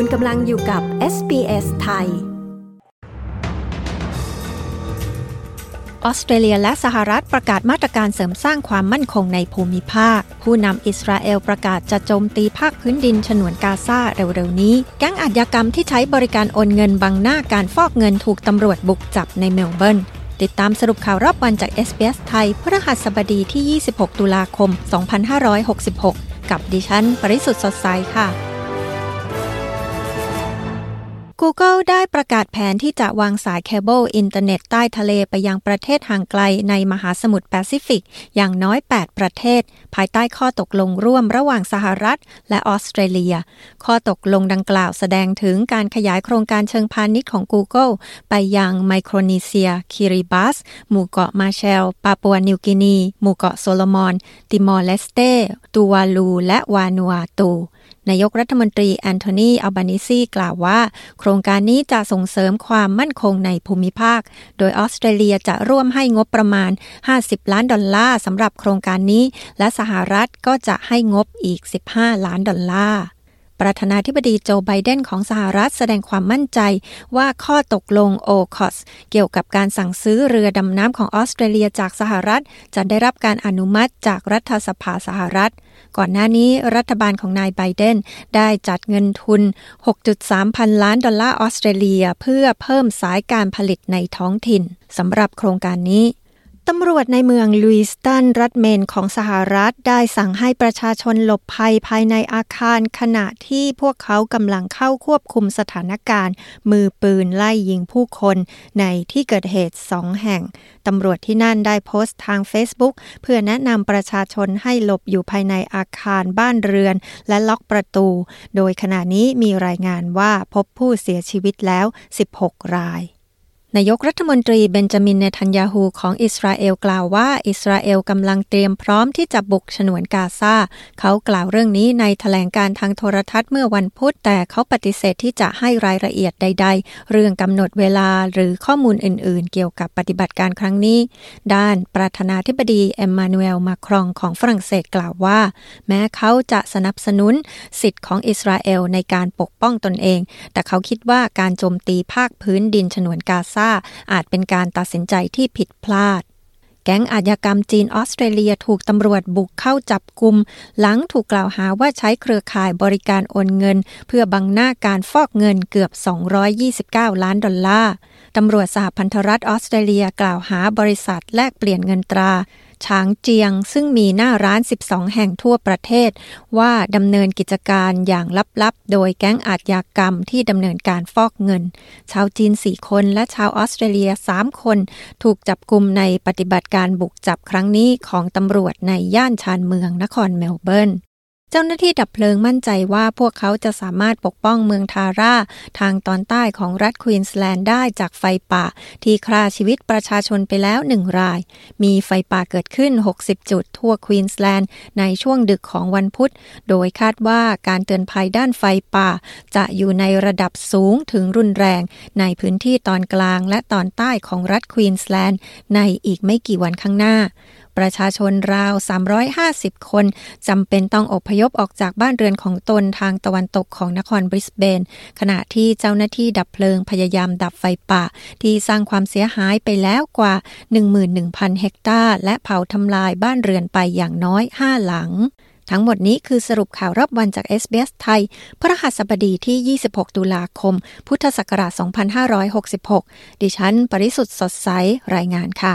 คุณกำลังอยู่กับ SBS ไทย ออสเตรเลียและสหรัฐประกาศมาตรการเสริมสร้างความมั่นคงในภูมิภาค ผู้นำอิสราเอลประกาศจะโจมตีภาคพื้นดินฉนวนกาซาเร็วๆนี้ แก๊งอาชญากรรมที่ใช้บริการโอนเงินบังหน้าการฟอกเงินถูกตำรวจบุกจับในเมลเบิร์นติดตามสรุปข่าวรอบวันจาก SBS ไทยพฤหัสบดีที่ 26 ตุลาคม 2566 กับดิฉัน ปริสุทธ์สดใสค่ะ Google ได้ประกาศแผนที่จะวางสายเคเบิลอินเทอร์เน็ตใต้ทะเลไปยังประเทศห่างไกลในมหาสมุทรแปซิฟิก อย่างน้อย 8 ประเทศ ภายใต้ข้อตกลงร่วมระหว่างสหรัฐ และออสเตรเลีย ข้อตกลงดังกล่าวแสดงถึงการขยายโครงการเชิงพาณิชย์ของ Google ไปยังไมโครนีเซีย คิริบัส หมู่เกาะมาร์แชลล์ ปาปัวนิวกินี หมู่เกาะโซโลมอน ติมอร์เลสเต ตูวาลู และวานูอาตู นายกรัฐมนตรีแอนโทนีอัลบานิซีกล่าวว่า โครงการนี้จะส่งเสริมความมั่นคงในภูมิภาค โดยออสเตรเลียจะร่วมให้งบประมาณ 50 ล้านดอลลาร์สำหรับโครงการนี้ และสหรัฐก็จะให้งบอีก 15 ล้านดอลลาร์ ประธานาธิบดีโจไบเดนของสหรัฐแสดงความมั่นใจว่าข้อตกลง AUKUS เกี่ยวกับการสั่งซื้อเรือดำน้ำของออสเตรเลียจากสหรัฐ จะได้รับการอนุมัติจากรัฐสภาสหรัฐ ก่อนหน้านี้รัฐบาลของนายไบเดนได้จัดเงินทุน 6.3 พันล้านดอลลาร์ออสเตรเลีย เพื่อเพิ่มสายการผลิตในท้องถิ่นสำหรับโครงการนี้ ตำรวจในเมืองลุยสตัน รัฐเมนของสหรัฐได้สั่งให้ประชาชนหลบภัยภายในอาคารขณะที่พวกเขากำลังเข้าควบคุมสถานการณ์ มือปืนไล่ยิงผู้คนในที่เกิดเหตุสองแห่ง ตำรวจที่นั่นได้โพสต์ทาง Facebook เพื่อแนะนำประชาชนให้หลบอยู่ภายในอาคารบ้านเรือน และล็อกประตู โดยขณะนี้มีรายงานว่าพบผู้เสียชีวิตแล้ว 16 ราย นายกรัฐมนตรีเบนจามินเนทันยาฮูของอิสราเอลกล่าวว่า อิสราเอลกำลังเตรียมพร้อมที่จะบุกฉนวนกาซาเขากล่าวเรื่องนี้ในถแถลงการทางโทรทัศน์เมื่อวันพุธแต่เขาปฏิเสธที่จะให้รายละเอียดใด ๆ เรื่องกำหนดเวลาหรือข้อมูลอื่น ๆ เกี่ยวกับปฏิบัติการครั้งนี้ ด้านประธานาธิบดีเอ็มมานูเอลมาครองของฝรั่งเศสกล่าวว่า แม้เขาจะสนับสนุนสิทธิ์ของอิสราเอลในการปกป้องตนเอง แต่เขาคิดว่าการโจมตีภาคพื้นดินฉนวนกาซาอาจเป็นการตัดสินใจที่ผิดพลาด แก๊งอาญากรรมจีนออสเตรเลียถูกตำรวจบุกเข้าจับกลุ่มหลังถูกกล่าวหาว่าใช้เครือข่ายบริการโอนเงิน เพื่อบังหน้าการฟอกเงินเกือบ 229 ล้านดอลลาร์ตำรวจสหพันธรัฐออสเตรเลียกล่าวหาบริษัทแลกเปลี่ยนเงินตรา ช้างเจียง ซึ่งมีหน้าร้าน 12 แห่งทั่วประเทศ ว่าดำเนินกิจการอย่างลับๆ โดยแก๊งอาชญากรรมที่ดำเนินการฟอกเงิน ชาวจีน 4 คนและชาวออสเตรเลีย 3 คน ถูกจับกลุ่มในปฏิบัติการบุกจับครั้งนี้ของตำรวจในย่านชานเมืองนครเมลเบิร์น เจ้าหน้าที่ดับเพลิงมั่นใจว่าพวกเขาจะสามารถปกป้องเมืองทาร่า ทางตอนใต้ของรัฐควีนสแลนด์ได้จากไฟป่า ที่ฆ่าชีวิตประชาชนไปแล้วหนึ่งราย มีไฟป่าเกิดขึ้น 60 จุดทั่วควีนสแลนด์ในช่วงดึกของวันพุธ โดยคาดว่าการเตือนภัยด้านไฟป่า จะอยู่ในระดับสูงถึงรุนแรง ในพื้นที่ตอนกลางและตอนใต้ของรัฐควีนสแลนด์ในอีกไม่กี่วันข้างหน้า ประชาชนราว 350 คนจำเป็นต้องอพยพออกจากบ้านเรือนของตนทางตะวันตกของนครบริสเบน ขณะที่เจ้าหน้าที่ดับเพลิงพยายามดับไฟป่า ที่สร้างความเสียหายไปแล้วกว่า 11,000 เฮกตาร์ และเผาทำลายบ้านเรือนไปอย่างน้อย 5 หลังทั้งหมดนี้คือสรุปข่าวรอบวันจาก SBS ไทย พระหัสบดีที่ 26 ตุลาคม พุทธศักราช 2566 ดิฉัน ปริสุทธ์สดใส รายงานค่ะ